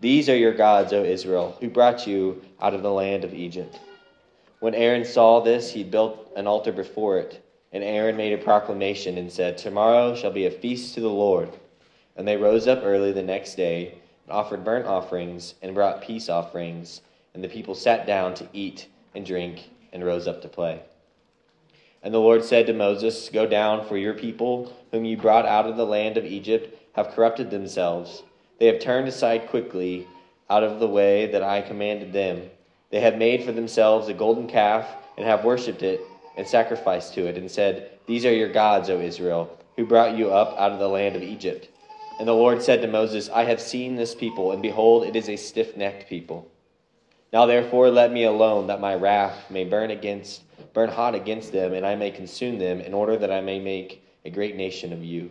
These are your gods, O Israel, who brought you out of the land of Egypt. When Aaron saw this, he built an altar before it. And Aaron made a proclamation and said, Tomorrow shall be a feast to the Lord. And they rose up early the next day and offered burnt offerings and brought peace offerings. And the people sat down to eat and drink and rose up to play. And the Lord said to Moses, Go down, for your people, whom you brought out of the land of Egypt, have corrupted themselves. They have turned aside quickly out of the way that I commanded them. They have made for themselves a golden calf and have worshipped it and sacrificed to it and said, These are your gods, O Israel, who brought you up out of the land of Egypt. And the Lord said to Moses, I have seen this people, and behold, it is a stiff necked people. Now therefore let me alone, that my wrath may burn against burn hot against them, and I may consume them, in order that I may make a great nation of you.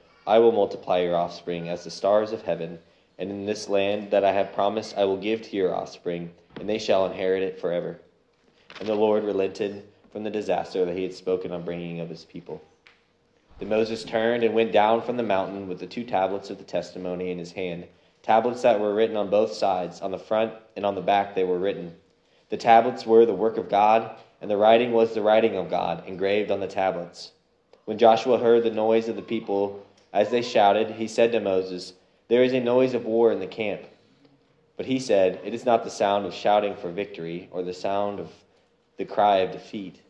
I will multiply your offspring as the stars of heaven, and in this land that I have promised I will give to your offspring, and they shall inherit it forever. And the Lord relented from the disaster that he had spoken on bringing of his people. Then Moses turned and went down from the mountain with the two tablets of the testimony in his hand, tablets that were written on both sides, on the front and on the back they were written. The tablets were the work of God, and the writing was the writing of God, engraved on the tablets. When Joshua heard the noise of the people as they shouted, he said to Moses, There is a noise of war in the camp. But he said, It is not the sound of shouting for victory, or the sound of the cry of defeat,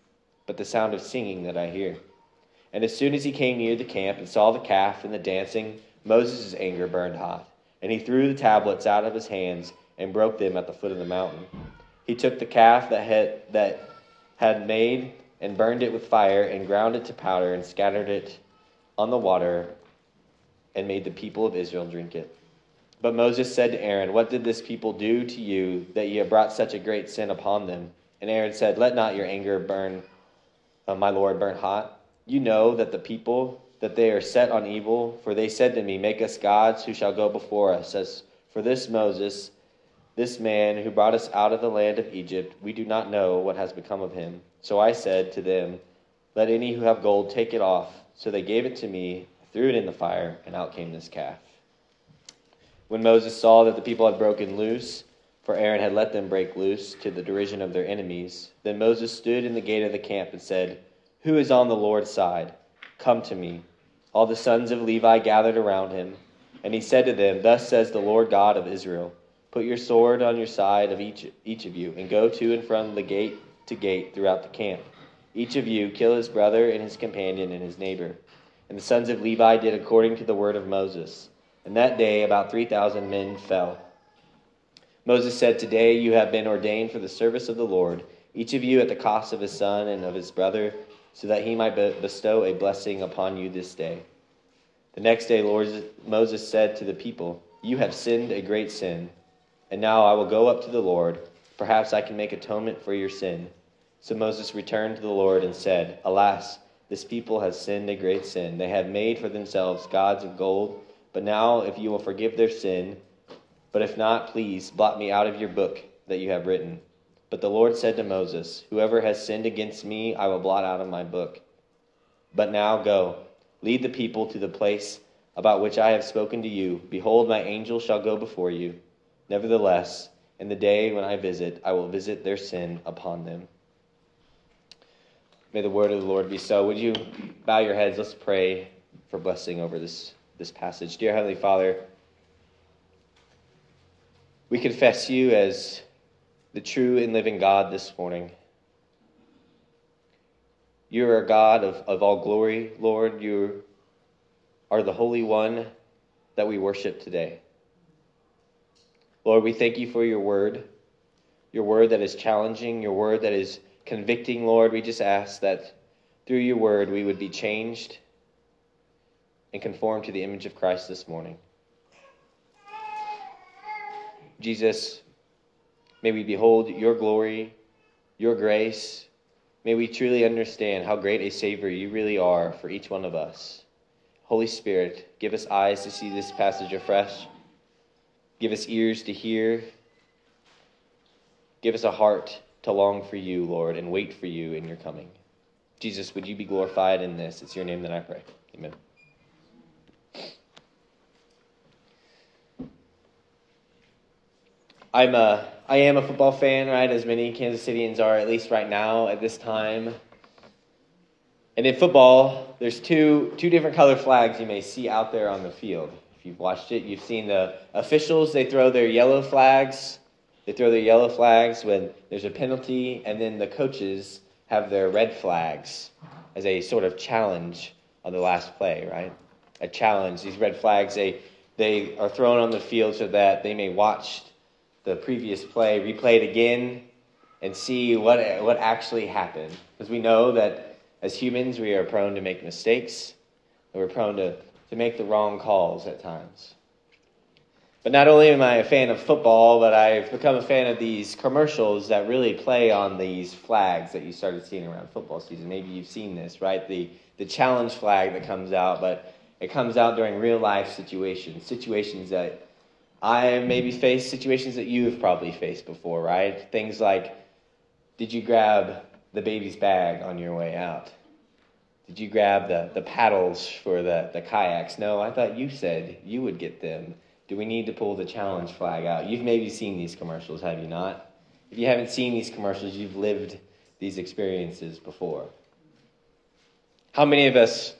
but the sound of singing that I hear. And as soon as he came near the camp and saw the calf and the dancing, Moses' anger burned hot, and he threw the tablets out of his hands and broke them at the foot of the mountain. He took the calf that had, that had made and burned it with fire and ground it to powder and scattered it on the water and made the people of Israel drink it. But Moses said to Aaron, What did this people do to you that you have brought such a great sin upon them? And Aaron said, Let not your anger burn, uh, my Lord, burn hot. You know that the people, that they are set on evil, for they said to me, Make us gods who shall go before us. As for this Moses, this man who brought us out of the land of Egypt, we do not know what has become of him. So I said to them, Let any who have gold take it off. So they gave it to me, threw it in the fire, and out came this calf. When Moses saw that the people had broken loose, for Aaron had let them break loose to the derision of their enemies, then Moses stood in the gate of the camp and said, Who is on the Lord's side? Come to me. All the sons of Levi gathered around him, and he said to them, Thus says the Lord God of Israel. Put your sword on your side of each, each of you, and go to and from the gate to gate throughout the camp. Each of you kill his brother and his companion and his neighbor. And the sons of Levi did according to the word of Moses. And that day about 3,000 men fell. Moses said, Today you have been ordained for the service of the Lord, each of you at the cost of his son and of his brother, so that he might bestow a blessing upon you this day. The next day, Lord, Moses said to the people, You have sinned a great sin. And now I will go up to the Lord. Perhaps I can make atonement for your sin. So Moses returned to the Lord and said, Alas, this people has sinned a great sin. They have made for themselves gods of gold. But now, if you will forgive their sin, but if not, please blot me out of your book that you have written. But the Lord said to Moses, Whoever has sinned against me, I will blot out of my book. But now go, lead the people to the place about which I have spoken to you. Behold, my angel shall go before you. Nevertheless, in the day when I visit, I will visit their sin upon them. May the word of the Lord be so. Would you bow your heads? Let's pray for blessing over this, this passage. Dear Heavenly Father, we confess you as the true and living God this morning. You are a God of, of all glory, Lord. You are the Holy One that we worship today. Lord, we thank you for your word, your word that is challenging, your word that is convicting, Lord. We just ask that through your word we would be changed and conformed to the image of Christ this morning. Jesus, may we behold your glory, your grace, May we truly understand how great a Savior you really are for each one of us. Holy Spirit, give us eyes to see this passage afresh. Give us ears to hear. Give us a heart to long for you, Lord, and wait for you in your coming. Jesus, would you be glorified in this? It's your name that I pray. Amen. I'm a, I am a football fan, right? As many Kansas Cityans are, at least right now at this time. And in football, there's two two different color flags you may see out there on the field. If you've watched it, you've seen the officials. They throw their yellow flags. They throw their yellow flags when there's a penalty, and then the coaches have their red flags as a sort of challenge on the last play, right? A challenge. These red flags they they are thrown on the field so that they may watch the previous play, replay it again, and see what, what actually happened. Because we know that as humans, we are prone to make mistakes, and we're prone to, to make the wrong calls at times. But not only am I a fan of football, but I've become a fan of these commercials that really play on these flags that you started seeing around football season. Maybe you've seen this, right? The, the challenge flag that comes out, but it comes out during real life situations, situations that I maybe faced situations that you have probably faced before, right? Things like, did you grab the baby's bag on your way out? Did you grab the, the paddles for the, the kayaks? No, I thought you said you would get them. Do we need to pull the challenge flag out? You've maybe seen these commercials, have you not? If you haven't seen these commercials, you've lived these experiences before. How many of us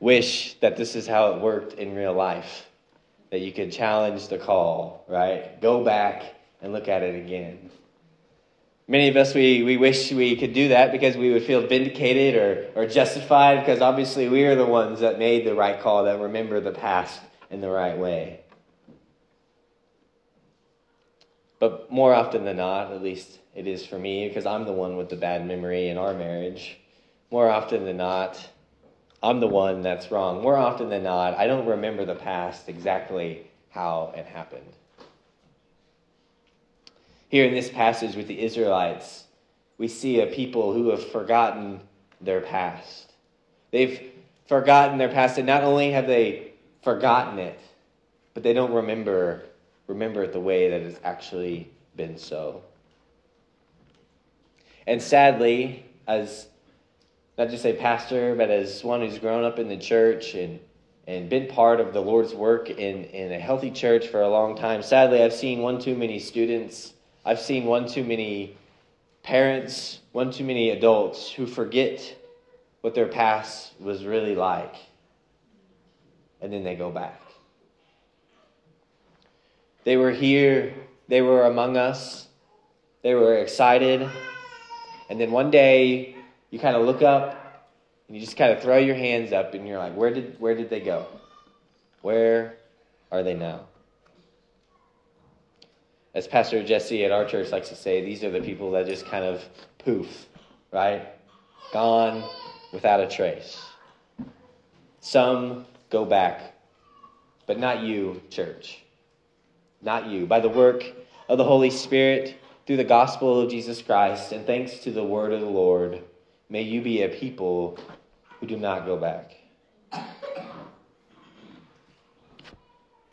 wish that this is how it worked in real life? that you could challenge the call, right? Go back and look at it again. Many of us, we, we wish we could do that because we would feel vindicated or, or justified because obviously we are the ones that made the right call, that remember the past in the right way. But more often than not, at least it is for me, because I'm the one with the bad memory in our marriage, more often than not, I'm the one that's wrong. More often than not, I don't remember the past exactly how it happened. Here in this passage with the Israelites, we see a people who have forgotten their past. They've forgotten their past, and not only have they forgotten it, but they don't remember remember it the way that it's actually been so. And sadly, as not just a pastor, but as one who's grown up in the church and, and been part of the Lord's work in, in a healthy church for a long time. Sadly, I've seen one too many students, I've seen one too many parents, one too many adults who forget what their past was really like. And then they go back. They were here, they were among us, they were excited. And then one day, you kind of look up and you just kind of throw your hands up and you're like, where did, where did they go? Where are they now? As Pastor Jesse at our church likes to say, these are the people that just kind of poof, right? Gone without a trace. Some go back, but not you, church. Not you. By the work of the Holy Spirit, through the gospel of Jesus Christ, and thanks to the word of the Lord, May you be a people who do not go back.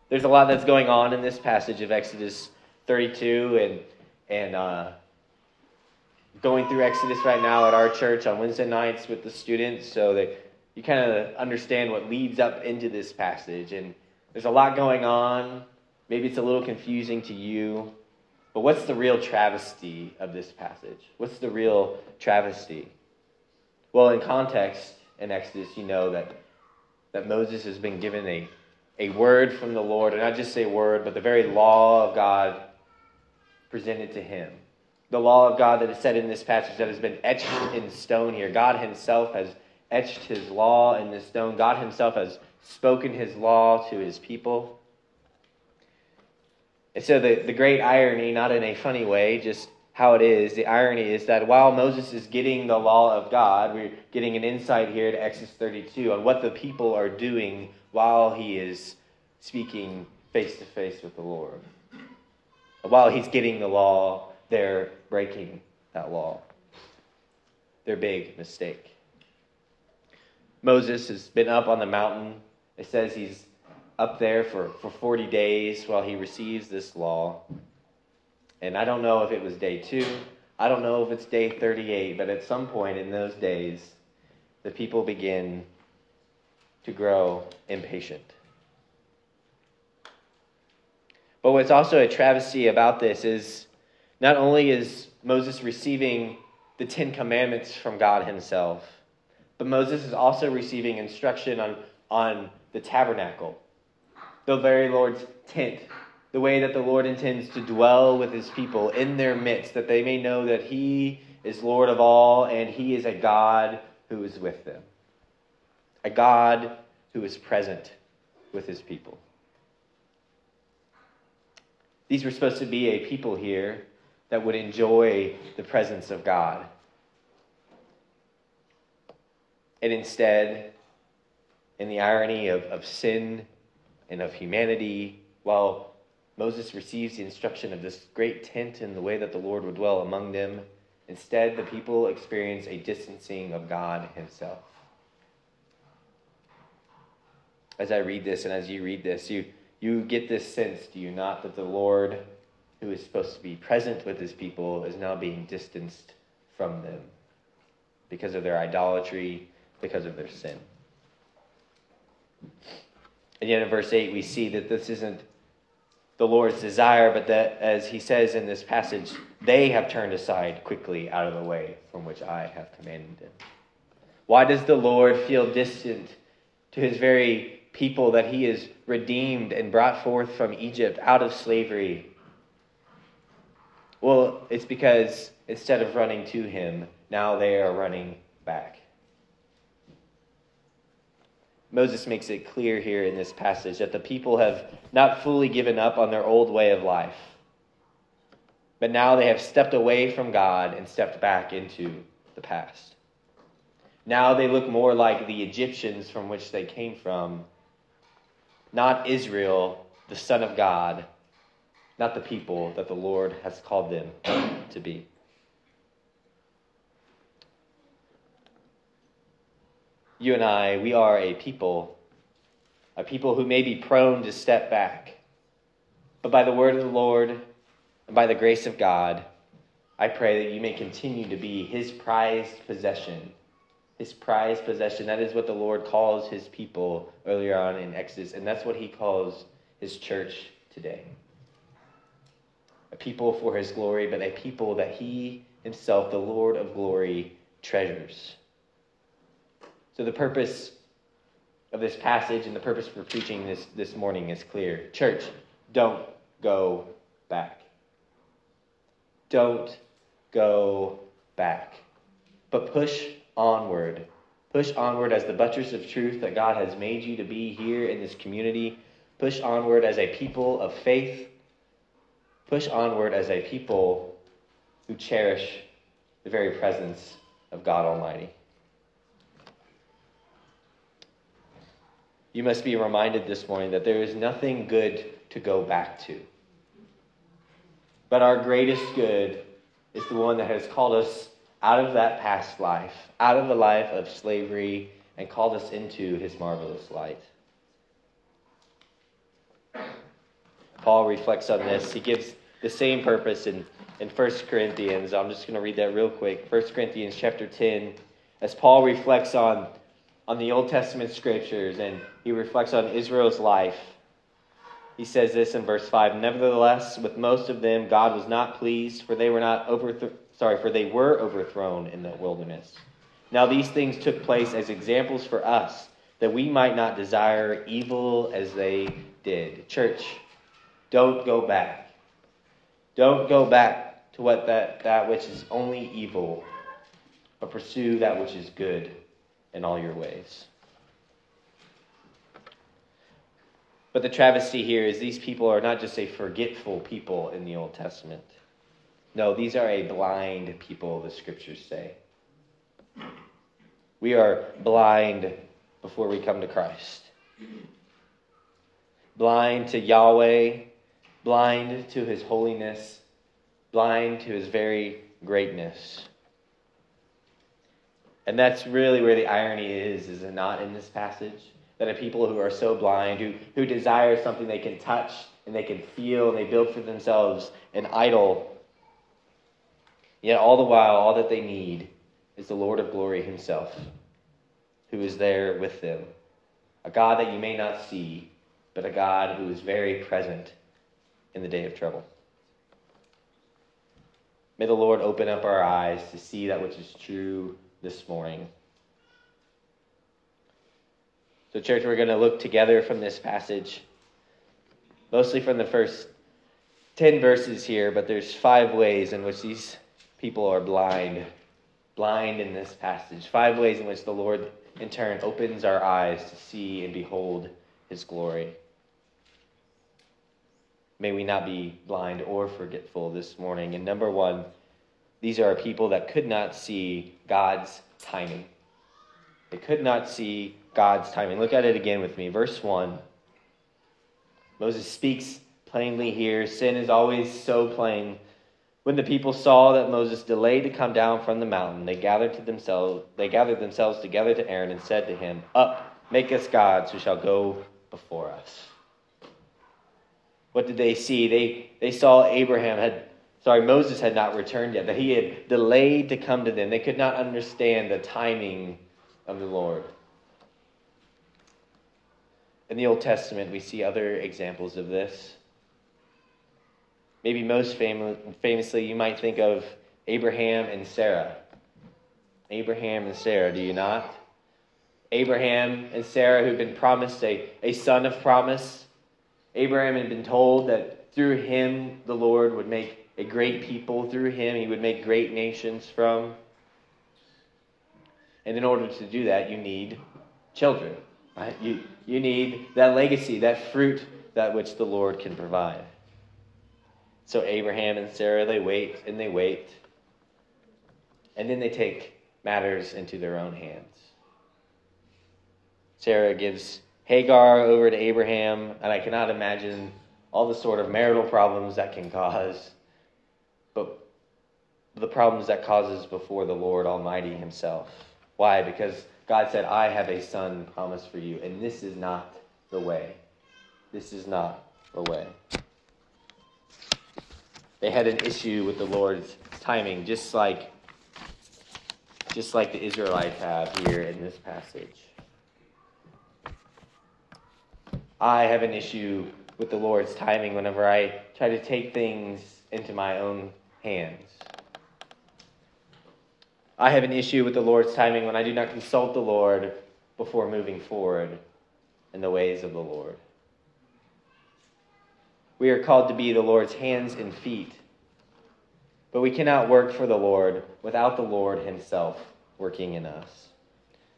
There's a lot that's going on in this passage of Exodus 32 and and uh, going through Exodus right now at our church on Wednesday nights with the students, so that you kind of understand what leads up into this passage. And there's a lot going on. Maybe it's a little confusing to you, but what's the real travesty of this passage? What's the real travesty? Well, in context in Exodus, you know that, that Moses has been given a, a word from the Lord, and not just a word, but the very law of God presented to him. the law of God that is said in this passage that has been etched in stone here. God Himself has etched His law in the stone. God Himself has spoken His law to His people. And so the, the great irony, not in a funny way, just how it is, the irony is that while Moses is getting the law of God, we're getting an insight here to Exodus 32 on what the people are doing while he is speaking face to face with the Lord. While he's getting the law, they're breaking that law. Their big mistake. Moses has been up on the mountain. It says he's up there for, for 40 days while he receives this law. And I don't know if it was day two. I don't know if it's day 38, but at some point in those days, the people begin to grow impatient. But what's also a travesty about this is not only is Moses receiving the Ten Commandments from God Himself, but Moses is also receiving instruction on, on the tabernacle, the very Lord's tent, the way that the Lord intends to dwell with His people in their midst, that they may know that He is Lord of all and He is a God who is with them, a God who is present with His people. These were supposed to be a people here that would enjoy the presence of God. And instead, in the irony of, of sin and of humanity, while Moses receives the instruction of this great tent and the way that the Lord would dwell among them, instead, the people experience a distancing of God Himself. As I read this and as you read this, you you get this sense, do you not, that the Lord, who is supposed to be present with his people, is now being distanced from them because of their idolatry, because of their sin. And yet in verse 8, we see that this isn't the Lord's desire, but that, as he says in this passage, they have turned aside quickly out of the way from which I have commanded them. Why does the Lord feel distant to his very people that he has redeemed and brought forth from Egypt out of slavery? Well, it's because instead of running to him, now they are running back. Moses makes it clear here in this passage that the people have not fully given up on their old way of life, but now they have stepped away from God and stepped back into the past. Now they look more like the Egyptians from which they came from not Israel, the Son of God, not the people that the Lord has called them to be. You and I, we are a people, a people who may be prone to step back. But by the word of the Lord and by the grace of God, I pray that you may continue to be his prized possession his prized possession. That is what the Lord calls his people earlier on in Exodus, and that's what he calls his church today. A people for his glory, but a people that he himself, the Lord of glory, treasures. So the purpose of this passage and the purpose for preaching this, this morning is clear. Church, don't go back. Don't go back. But push onward. Push onward as the buttress of truth that God has made you to be here in this community. Push onward as a people of faith. Push onward as a people who cherish the very presence of God Almighty. You must be reminded this morning that there is nothing good to go back to. But our greatest good is the one that has called us out of that past life, out of the life of slavery, and called us into his marvelous light. Paul reflects on this. He gives the same purpose in, in 1 Corinthians. I'm just going to read that real quick. 1 Corinthians chapter 10, as Paul reflects on, on the Old Testament scriptures and he reflects on Israel's life. He says this in verse 5 Nevertheless, with most of them, God was not pleased, for they were not overthrown sorry, for they were overthrown in the wilderness. Now these things took place as examples for us, that we might not desire evil as they did. Church, don't go back. Don't go back to what that, that which is only evil, but pursue that which is good in all your ways. But the travesty here is these people are not just a forgetful people in the Old Testament. No, these are a blind people, the scriptures say. We are blind before we come to Christ. Blind to Yahweh, blind to his holiness, blind to his very greatness. And that's really where the irony is, is it not in this passage? That a people who are so blind, who, who desire something they can touch and they can feel, and they build for themselves an idol. Yet all the while, all that they need is the Lord of glory himself, who is there with them. A God that you may not see, but a God who is very present in the day of trouble. May the Lord open up our eyes to see that which is true this morning. So, church, we're going to look together from this passage, mostly from the first 10 verses here, but there's five ways in which these people are blind. Blind in this passage. Five ways in which the Lord, in turn, opens our eyes to see and behold his glory. May we not be blind or forgetful this morning. And number one, these are people that could not see God's timing. They could not see God's timing. Look at it again with me. Verse 1. Moses speaks plainly here. Sin is always so plain. When the people saw that Moses delayed to come down from the mountain, they gathered to themselves they gathered themselves together to Aaron and said to him, Up, make us gods who shall go before us what did they see? They, they saw Abraham had, sorry, Moses had not returned yet, that he had delayed to come to them. They could not understand the timing of the Lord. In the Old Testament, we see other examples of this. Maybe most fam- famously, you might think of Abraham and Sarah. Abraham and Sarah, do you not? Abraham and Sarah, who've been promised a, a son of promise Abraham had been told that through him the Lord would make a great people, through him he would make great nations from. And in order to do that, you need children. Right? You, you need that legacy, that fruit that which the Lord can provide. So Abraham and Sarah, they wait and they wait. And then they take matters into their own hands. Sarah gives Hagar over to Abraham, and I cannot imagine all the sort of marital problems that can cause, but the problems that causes before the Lord Almighty Himself. Why? Because God said, I have a son promised for you, and this is not the way. This is not the way. They had an issue with the Lord's timing, just like just like the Israelites have here in this passage. I have an issue with the Lord's timing whenever I try to take things into my own hands. I have an issue with the Lord's timing when I do not consult the Lord before moving forward in the ways of the Lord. We are called to be the Lord's hands and feet, but we cannot work for the Lord without the Lord Himself working in us.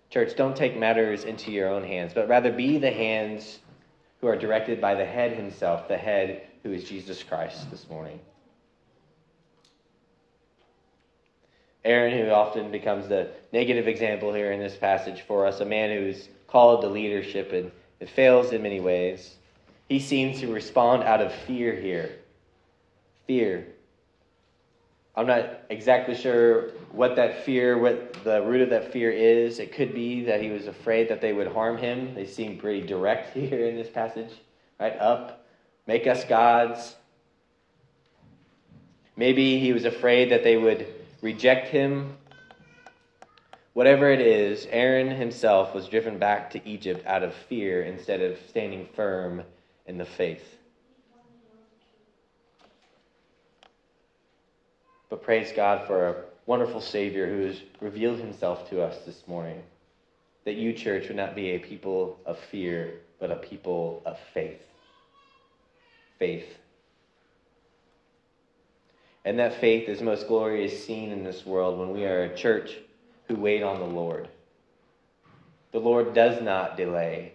Church, don't take matters into your own hands, but rather be the hands who are directed by the head himself, the head who is Jesus Christ this morning. Aaron, who often becomes the negative example here in this passage for us, a man who's called to leadership and it fails in many ways. He seems to respond out of fear here. Fear. I'm not exactly sure what that fear, what the root of that fear is. It could be that he was afraid that they would harm him. They seem pretty direct here in this passage. Right? Up, make us gods. Maybe he was afraid that they would reject him. Whatever it is, Aaron himself was driven back to Egypt out of fear instead of standing firm in the faith. But praise God for a wonderful Savior who has revealed himself to us this morning. That you, church, would not be a people of fear, but a people of faith. Faith. And that faith is most glorious seen in this world when we are a church who wait on the Lord. The Lord does not delay.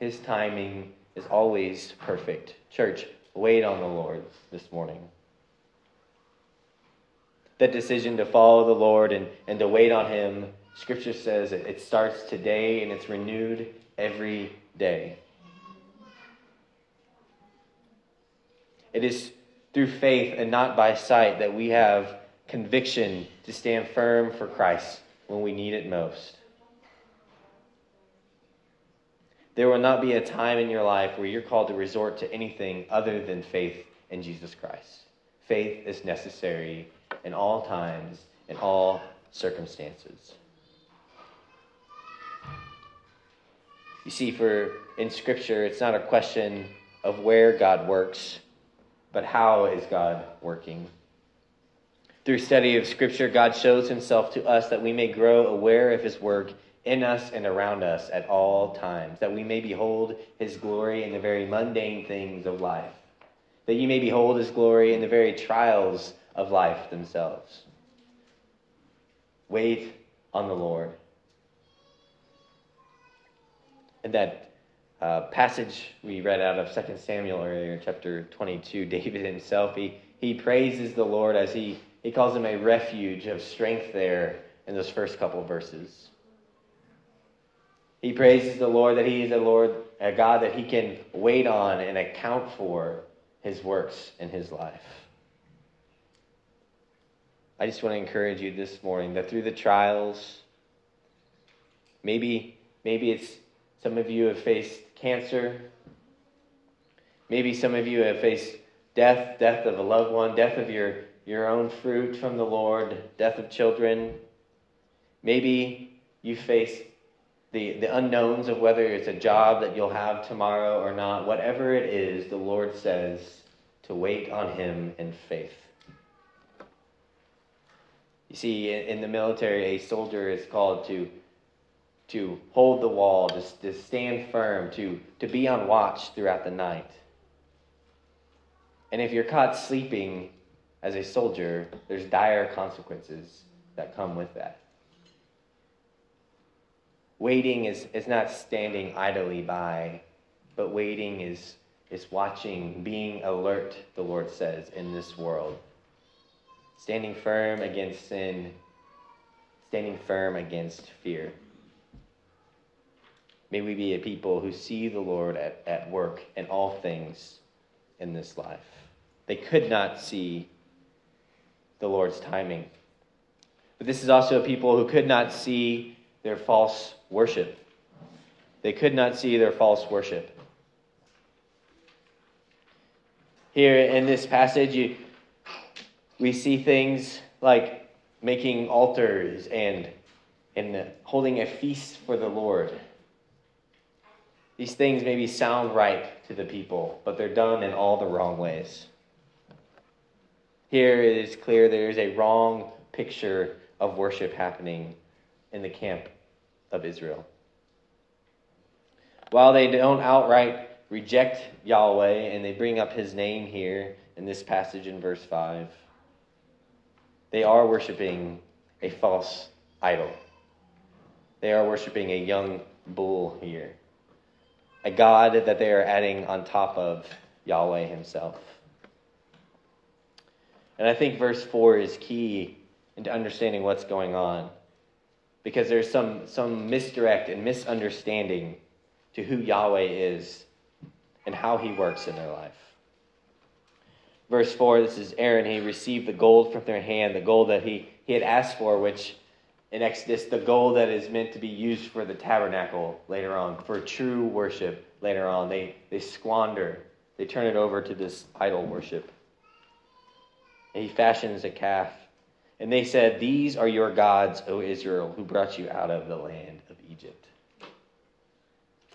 His timing is always perfect. Church, wait on the Lord this morning. That decision to follow the Lord and, and to wait on Him, Scripture says it, it starts today and it's renewed every day. It is through faith and not by sight that we have conviction to stand firm for Christ when we need it most. There will not be a time in your life where you're called to resort to anything other than faith in Jesus Christ. Faith is necessary in all times, in all circumstances. You see, for in Scripture, it's not a question of where God works, but how is God working? Through study of Scripture, God shows Himself to us that we may grow aware of His work in us and around us at all times, that we may behold His glory in the very mundane things of life, that you may behold His glory in the very trials of life themselves. Wait on the Lord. And that uh, passage we read out of 2 Samuel earlier, chapter 22, David himself, he, he praises the Lord as he, he calls him a refuge of strength there in those first couple verses. He praises the Lord that he is a Lord, a God that he can wait on and account for his works in his life. I just want to encourage you this morning that through the trials, maybe maybe it's some of you have faced cancer. Maybe some of you have faced death, death of a loved one, death of your, your own fruit from the Lord, death of children. Maybe you face the, the unknowns of whether it's a job that you'll have tomorrow or not. Whatever it is, the Lord says to wait on Him in faith. You see, in, in the military, a soldier is called to to hold the wall, to, to stand firm, to, to be on watch throughout the night. And if you're caught sleeping as a soldier, there's dire consequences that come with that. Waiting is, is not standing idly by, but waiting is, is watching, being alert, the Lord says, in this world. Standing firm against sin, standing firm against fear. May we be a people who see the Lord at, at work in all things in this life. They could not see the Lord's timing. But this is also a people who could not see their false worship. They could not see their false worship. Here in this passage, you, we see things like making altars and, and holding a feast for the Lord. These things maybe sound right to the people, but they're done in all the wrong ways. Here it is clear there is a wrong picture of worship happening in the camp of Israel. While they don't outright reject Yahweh and they bring up his name here in this passage in verse 5, they are worshiping a false idol. They are worshiping a young bull here a God that they are adding on top of Yahweh himself. And I think verse 4 is key into understanding what's going on because there's some, some misdirect and misunderstanding to who Yahweh is and how he works in their life. Verse 4 this is Aaron. He received the gold from their hand, the gold that he, he had asked for, which in Exodus the gold that is meant to be used for the tabernacle later on, for true worship later on. They, they squander, they turn it over to this idol worship. And he fashions a calf. And they said, These are your gods, O Israel, who brought you out of the land of Egypt.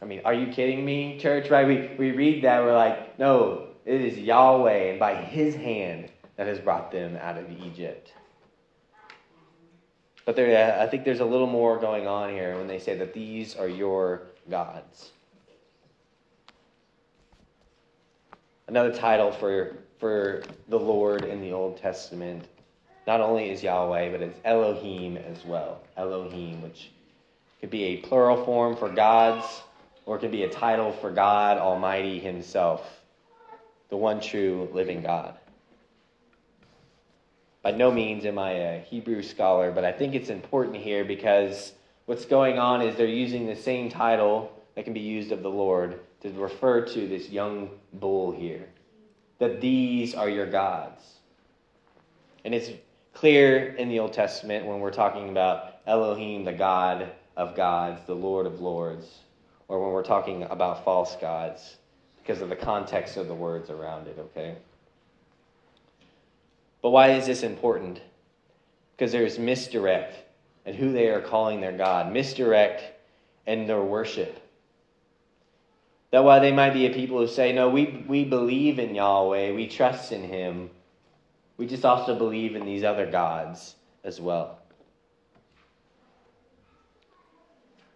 I mean, are you kidding me, church? Right? We, we read that, we're like, no, it is Yahweh, and by his hand that has brought them out of Egypt. But there, I think there's a little more going on here when they say that these are your gods. Another title for, for the Lord in the Old Testament not only is Yahweh, but it's Elohim as well. Elohim, which could be a plural form for gods, or it could be a title for God Almighty Himself, the one true living God. By no means am I a Hebrew scholar, but I think it's important here because what's going on is they're using the same title that can be used of the Lord to refer to this young bull here. That these are your gods. And it's clear in the Old Testament when we're talking about Elohim, the God of gods, the Lord of lords, or when we're talking about false gods, because of the context of the words around it, okay? But why is this important? Because there's misdirect and who they are calling their God, misdirect and their worship. That while they might be a people who say, No, we, we believe in Yahweh, we trust in Him, we just also believe in these other gods as well.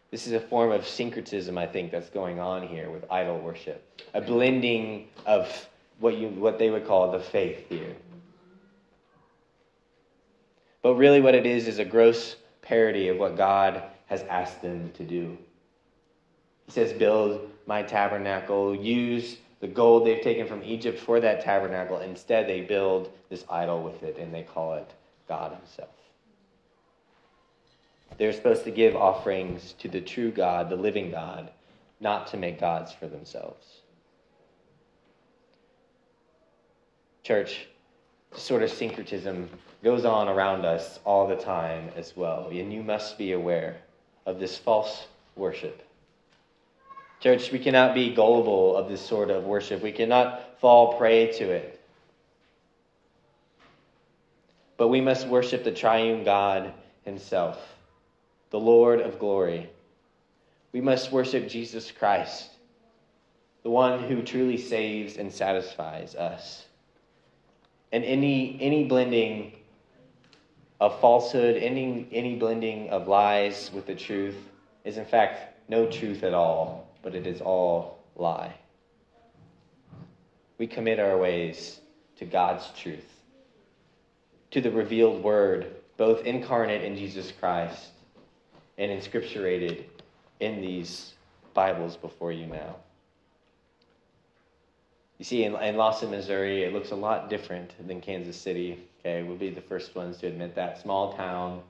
This is a form of syncretism, I think, that's going on here with idol worship. A blending of what, you, what they would call the faith here. But really, what it is is a gross parody of what God has asked them to do. He says, Build my tabernacle, use the gold they've taken from Egypt for that tabernacle. Instead, they build this idol with it and they call it God Himself. They're supposed to give offerings to the true God, the living God, not to make gods for themselves. Church, sort of syncretism goes on around us all the time as well, and you must be aware of this false worship. Church, we cannot be gullible of this sort of worship. We cannot fall prey to it. But we must worship the triune God Himself, the Lord of glory. We must worship Jesus Christ, the one who truly saves and satisfies us. And any, any blending of falsehood, any, any blending of lies with the truth is, in fact, no truth at all but it is all lie. We commit our ways to God's truth, to the revealed word, both incarnate in Jesus Christ and inscripturated in these Bibles before you now. You see, in, in Lawson, Missouri, it looks a lot different than Kansas City. Okay, we'll be the first ones to admit that. Small town,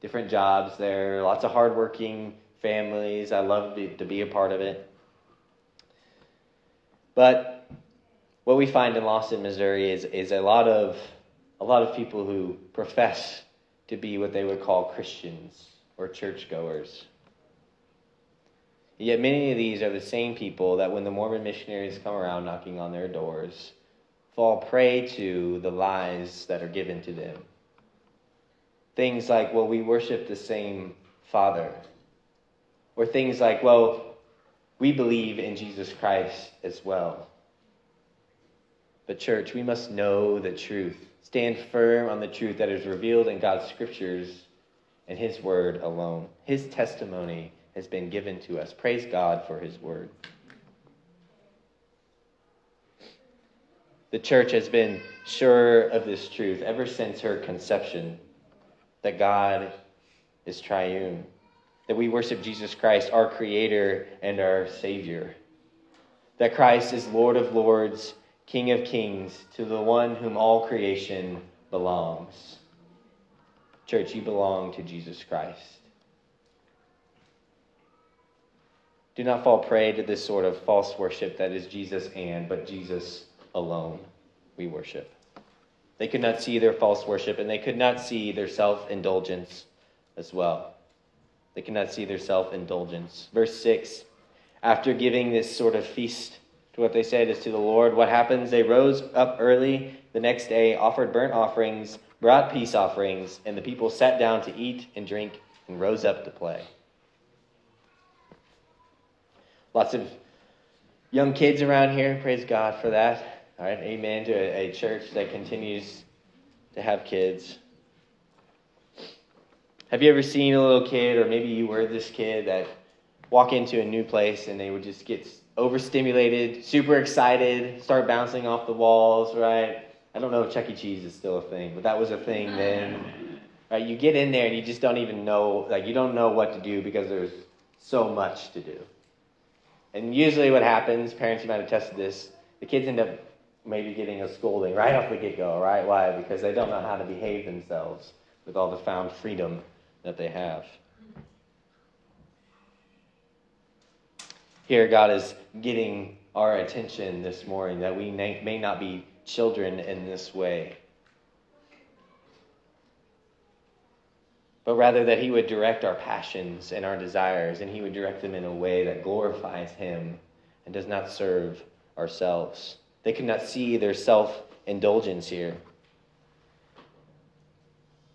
different jobs there, lots of hardworking families. I love to be a part of it. But what we find in Lawson, Missouri is, is a lot of a lot of people who profess to be what they would call Christians or churchgoers. Yet many of these are the same people that when the Mormon missionaries come around knocking on their doors, fall prey to the lies that are given to them. Things like, well, we worship the same Father. Or things like, well, we believe in Jesus Christ as well. But, church, we must know the truth. Stand firm on the truth that is revealed in God's scriptures and His word alone. His testimony has been given to us. Praise God for His word. The church has been sure of this truth ever since her conception that God is triune that we worship Jesus Christ, our Creator and our Savior. That Christ is Lord of Lords, King of Kings, to the one whom all creation belongs. Church, you belong to Jesus Christ. Do not fall prey to this sort of false worship that is Jesus and, but Jesus alone we worship. They could not see their false worship, and they could not see their self indulgence as well. They cannot see their self indulgence. Verse 6 After giving this sort of feast to what they said is to the Lord, what happens? They rose up early the next day, offered burnt offerings, brought peace offerings, and the people sat down to eat and drink and rose up to play. Lots of young kids around here. Praise God for that. All right, amen to a, a church that continues to have kids. Have you ever seen a little kid, or maybe you were this kid, that walk into a new place and they would just get overstimulated, super excited, start bouncing off the walls, right? I don't know if Chuck E. Cheese is still a thing, but that was a thing then. Right? You get in there and you just don't even know, like, you don't know what to do because there's so much to do. And usually what happens, parents, you might have tested this, the kids end up maybe getting a scolding right off the get go, right? Why? Because they don't know how to behave themselves with all the found freedom that they have. Here, God is getting our attention this morning that we may not be children in this way, but rather that He would direct our passions and our desires, and He would direct them in a way that glorifies Him and does not serve ourselves. They could not see their self indulgence here.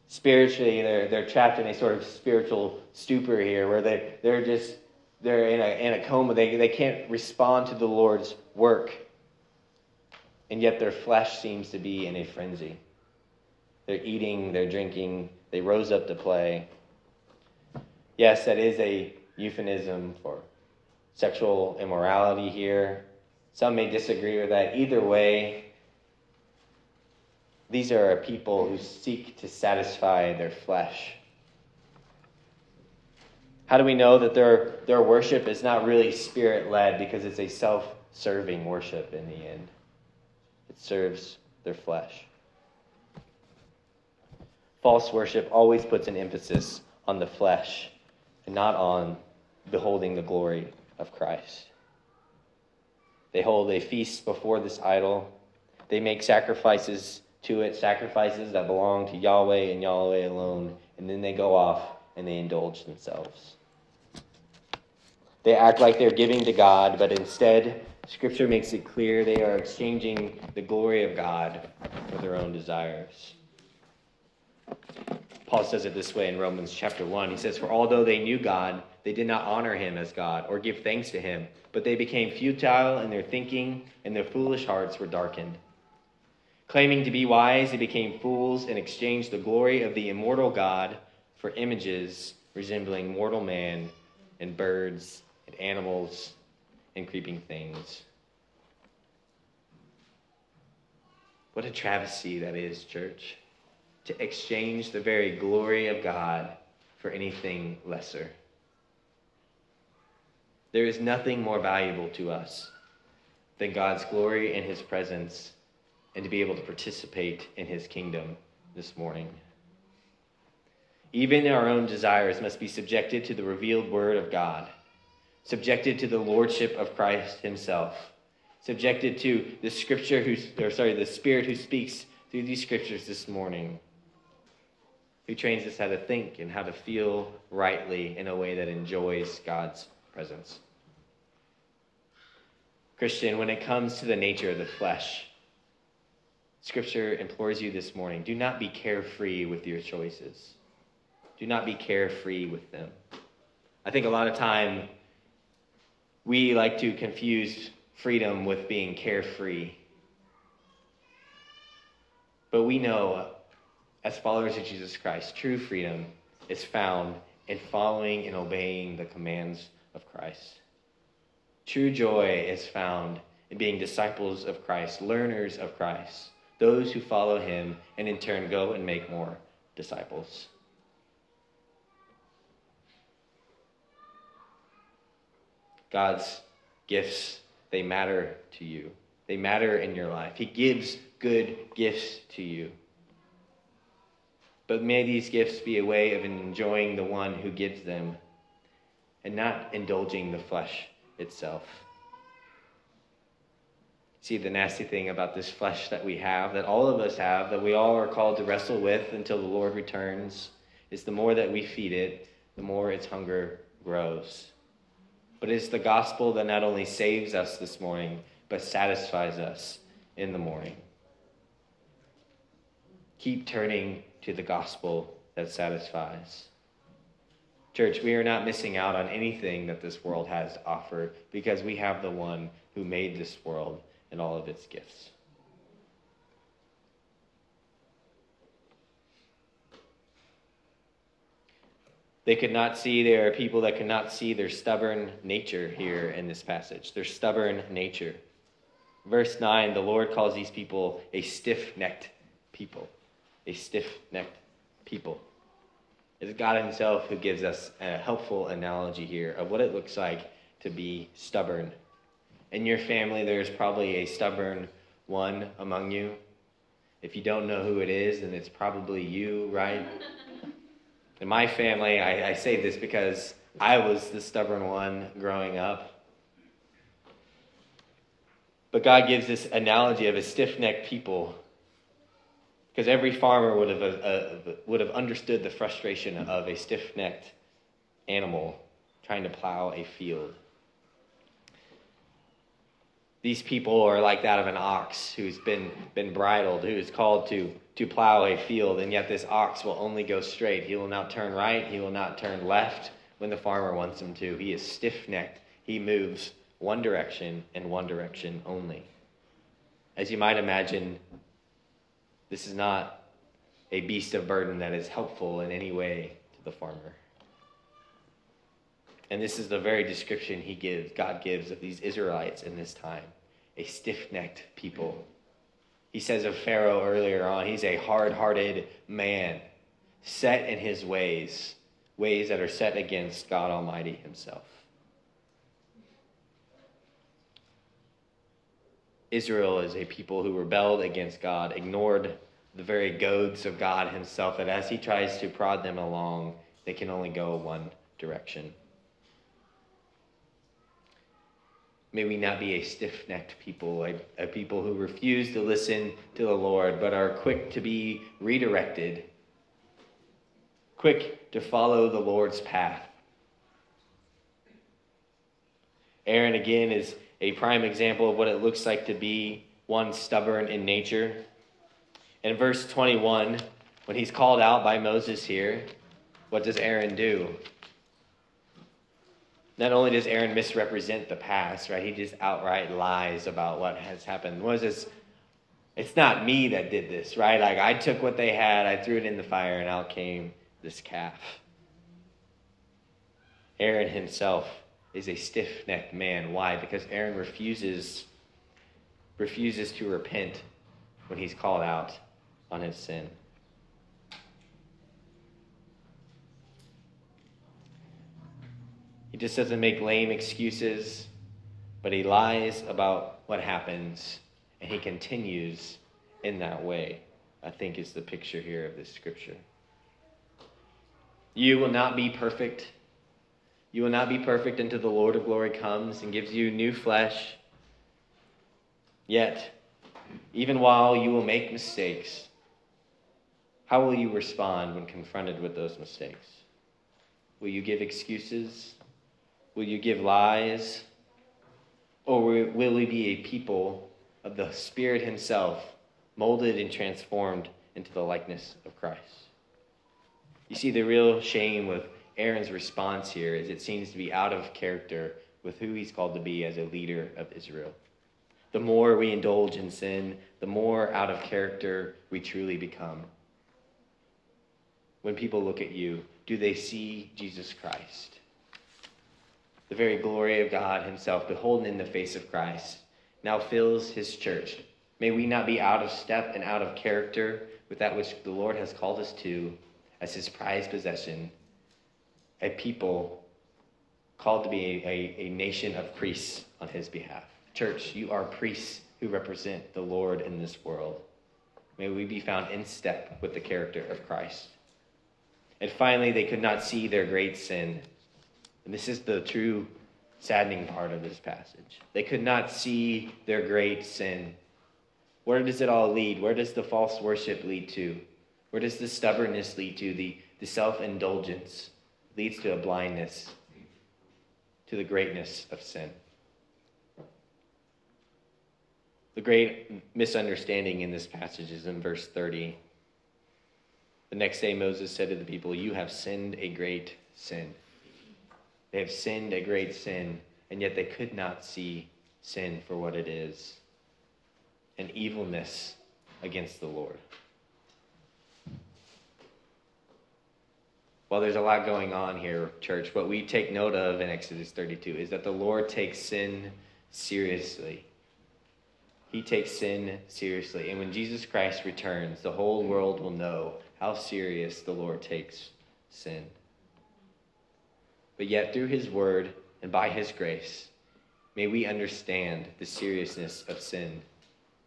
Spiritually, they're, they're trapped in a sort of spiritual stupor here where they, they're just they're in a, in a coma. They, they can't respond to the Lord's work. And yet their flesh seems to be in a frenzy. They're eating, they're drinking, they rose up to play. Yes, that is a euphemism for sexual immorality here. Some may disagree with that. Either way, these are people who seek to satisfy their flesh. How do we know that their, their worship is not really spirit led because it's a self serving worship in the end? It serves their flesh. False worship always puts an emphasis on the flesh and not on beholding the glory of Christ. They hold a feast before this idol. They make sacrifices to it, sacrifices that belong to Yahweh and Yahweh alone. And then they go off and they indulge themselves. They act like they're giving to God, but instead, Scripture makes it clear they are exchanging the glory of God for their own desires. Paul says it this way in Romans chapter 1. He says, For although they knew God, they did not honor him as God or give thanks to him, but they became futile in their thinking, and their foolish hearts were darkened. Claiming to be wise, they became fools and exchanged the glory of the immortal God for images resembling mortal man and birds and animals and creeping things. What a travesty that is, church, to exchange the very glory of God for anything lesser. There is nothing more valuable to us than God's glory and his presence and to be able to participate in his kingdom this morning. Even our own desires must be subjected to the revealed word of God, subjected to the lordship of Christ himself, subjected to the scripture who or sorry, the spirit who speaks through these scriptures this morning. Who trains us how to think and how to feel rightly in a way that enjoys God's presence. Christian, when it comes to the nature of the flesh, Scripture implores you this morning do not be carefree with your choices. Do not be carefree with them. I think a lot of time we like to confuse freedom with being carefree. But we know, as followers of Jesus Christ, true freedom is found in following and obeying the commands of Christ. True joy is found in being disciples of Christ, learners of Christ, those who follow him and in turn go and make more disciples. God's gifts, they matter to you. They matter in your life. He gives good gifts to you. But may these gifts be a way of enjoying the one who gives them and not indulging the flesh itself. See, the nasty thing about this flesh that we have, that all of us have, that we all are called to wrestle with until the Lord returns, is the more that we feed it, the more its hunger grows. But it's the gospel that not only saves us this morning, but satisfies us in the morning. Keep turning to the gospel that satisfies. Church, we are not missing out on anything that this world has to offer because we have the one who made this world and all of its gifts. They could not see, there are people that could not see their stubborn nature here in this passage, their stubborn nature. Verse 9, the Lord calls these people a stiff necked people. A stiff necked people. It is God Himself who gives us a helpful analogy here of what it looks like to be stubborn. In your family, there's probably a stubborn one among you. If you don't know who it is, then it's probably you, right? In my family, I, I say this because I was the stubborn one growing up. But God gives this analogy of a stiff necked people because every farmer would have, uh, uh, would have understood the frustration of a stiff necked animal trying to plow a field. These people are like that of an ox who's been, been bridled, who is called to, to plow a field, and yet this ox will only go straight. He will not turn right, he will not turn left when the farmer wants him to. He is stiff necked. He moves one direction and one direction only. As you might imagine, this is not a beast of burden that is helpful in any way to the farmer. And this is the very description he gives, God gives of these Israelites in this time a stiff necked people. He says of Pharaoh earlier on, he's a hard hearted man, set in his ways, ways that are set against God Almighty himself. Israel is a people who rebelled against God, ignored the very goads of God Himself, that as He tries to prod them along, they can only go one direction. May we not be a stiff necked people, a, a, people who refuse to listen to the Lord, but are quick to be redirected, quick to follow the Lord's path. Aaron, again, is a prime example of what it looks like to be one stubborn in nature. In verse 21, when he's called out by Moses here, what does Aaron do? Not only does Aaron misrepresent the past, right? He just outright lies about what has happened. Moses, it's not me that did this, right? Like I took what they had, I threw it in the fire, and out came this calf. Aaron himself is a stiff-necked man. Why? Because Aaron refuses refuses to repent when he's called out on his sin. He just doesn't make lame excuses, but he lies about what happens and he continues in that way. I think is the picture here of this scripture. You will not be perfect you will not be perfect until the Lord of glory comes and gives you new flesh. Yet, even while you will make mistakes, how will you respond when confronted with those mistakes? Will you give excuses? Will you give lies? Or will we be a people of the Spirit Himself, molded and transformed into the likeness of Christ? You see, the real shame with Aaron's response here is it seems to be out of character with who he's called to be as a leader of Israel. The more we indulge in sin, the more out of character we truly become. When people look at you, do they see Jesus Christ? The very glory of God Himself, beholden in the face of Christ, now fills His church. May we not be out of step and out of character with that which the Lord has called us to as His prized possession a people called to be a, a, nation of priests on his behalf. Church, you are priests who represent the Lord in this world. May we be found in step with the character of Christ. And finally, they could not see their great sin. And this is the true saddening part of this passage. They could not see their great sin. Where does it all lead? Where does the false worship lead to? Where does the stubbornness lead to? The, the self indulgence? Leads to a blindness to the greatness of sin. The great misunderstanding in this passage is in verse 30. The next day, Moses said to the people, You have sinned a great sin. They have sinned a great sin, and yet they could not see sin for what it is an evilness against the Lord. While there's a lot going on here, church, what we take note of in Exodus 32 is that the Lord takes sin seriously. He takes sin seriously. And when Jesus Christ returns, the whole world will know how serious the Lord takes sin. But yet, through his word and by his grace, may we understand the seriousness of sin.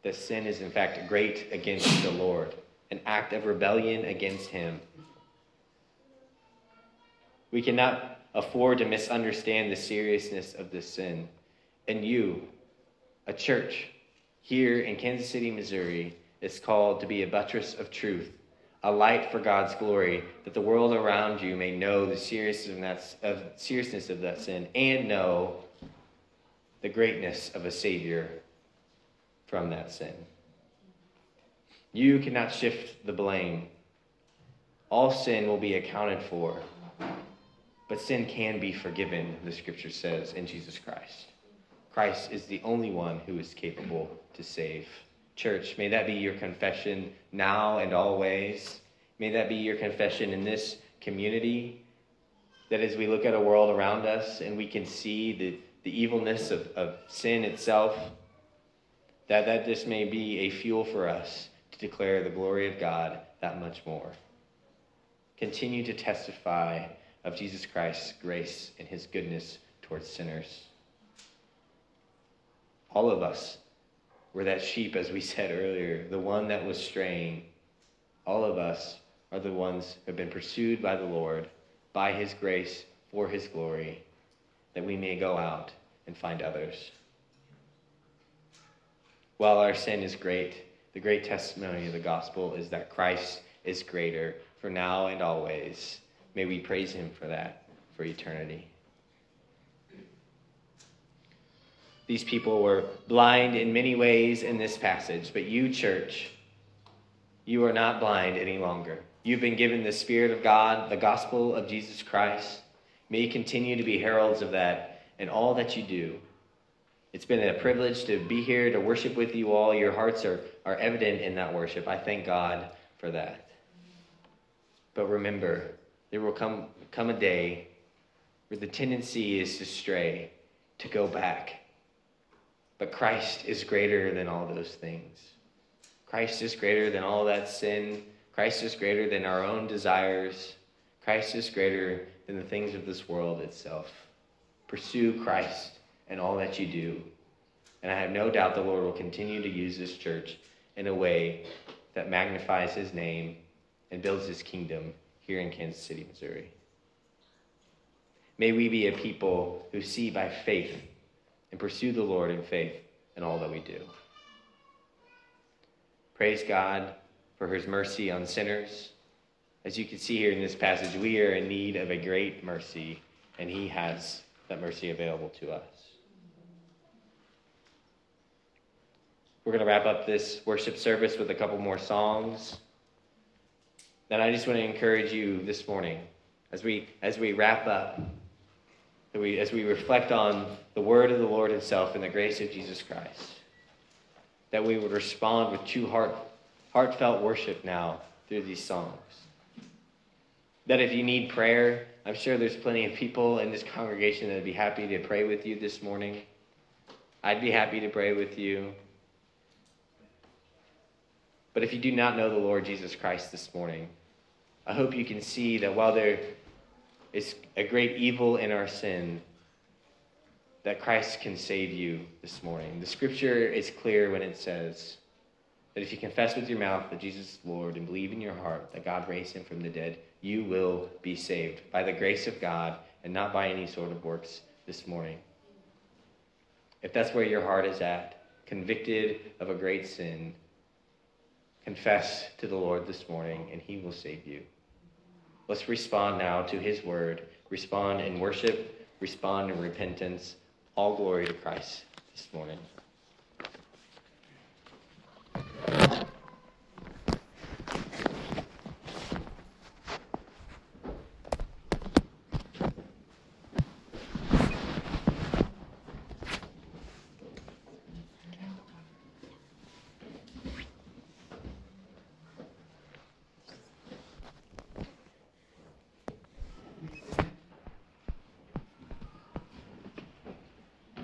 That sin is, in fact, great against the Lord, an act of rebellion against him. We cannot afford to misunderstand the seriousness of this sin. And you, a church here in Kansas City, Missouri, is called to be a buttress of truth a light for God's glory, that the world around you may know the seriousness of that, seriousness of that sin and know the greatness of a Savior from that sin. You cannot shift the blame. All sin will be accounted for, but sin can be forgiven, the scripture says, in Jesus Christ. Christ is the only one who is capable to save. Church, may that be your confession now and always. May that be your confession in this community. That as we look at a world around us and we can see the, the evilness of, of sin itself, that, that this may be a fuel for us to declare the glory of God that much more. Continue to testify of Jesus Christ's grace and his goodness towards sinners. All of us we're that sheep, as we said earlier, the one that was straying. All of us are the ones who have been pursued by the Lord, by his grace, for his glory, that we may go out and find others. While our sin is great, the great testimony of the gospel is that Christ is greater for now and always. May we praise him for that for eternity. These people were blind in many ways in this passage, but you, church, you are not blind any longer. You've been given the Spirit of God, the gospel of Jesus Christ. May you continue to be heralds of that in all that you do. It's been a privilege to be here to worship with you all. Your hearts are, are evident in that worship. I thank God for that. But remember, there will come, come a day where the tendency is to stray, to go back but Christ is greater than all those things. Christ is greater than all that sin. Christ is greater than our own desires. Christ is greater than the things of this world itself. Pursue Christ in all that you do. And I have no doubt the Lord will continue to use this church in a way that magnifies his name and builds his kingdom here in Kansas City, Missouri. May we be a people who see by faith and pursue the Lord in faith in all that we do. Praise God for his mercy on sinners. As you can see here in this passage, we are in need of a great mercy, and he has that mercy available to us. We're going to wrap up this worship service with a couple more songs. Then I just want to encourage you this morning as we as we wrap up that we, as we reflect on the word of the Lord Himself and the grace of Jesus Christ, that we would respond with true heart, heartfelt worship now through these songs. That if you need prayer, I'm sure there's plenty of people in this congregation that would be happy to pray with you this morning. I'd be happy to pray with you. But if you do not know the Lord Jesus Christ this morning, I hope you can see that while there is a great evil in our sin that Christ can save you this morning. The scripture is clear when it says that if you confess with your mouth that Jesus is Lord and believe in your heart that God raised him from the dead, you will be saved by the grace of God and not by any sort of works this morning. If that's where your heart is at, convicted of a great sin, Confess to the Lord this morning, and he will save you. Let's respond now to his word. Respond in worship, respond in repentance. All glory to Christ this morning.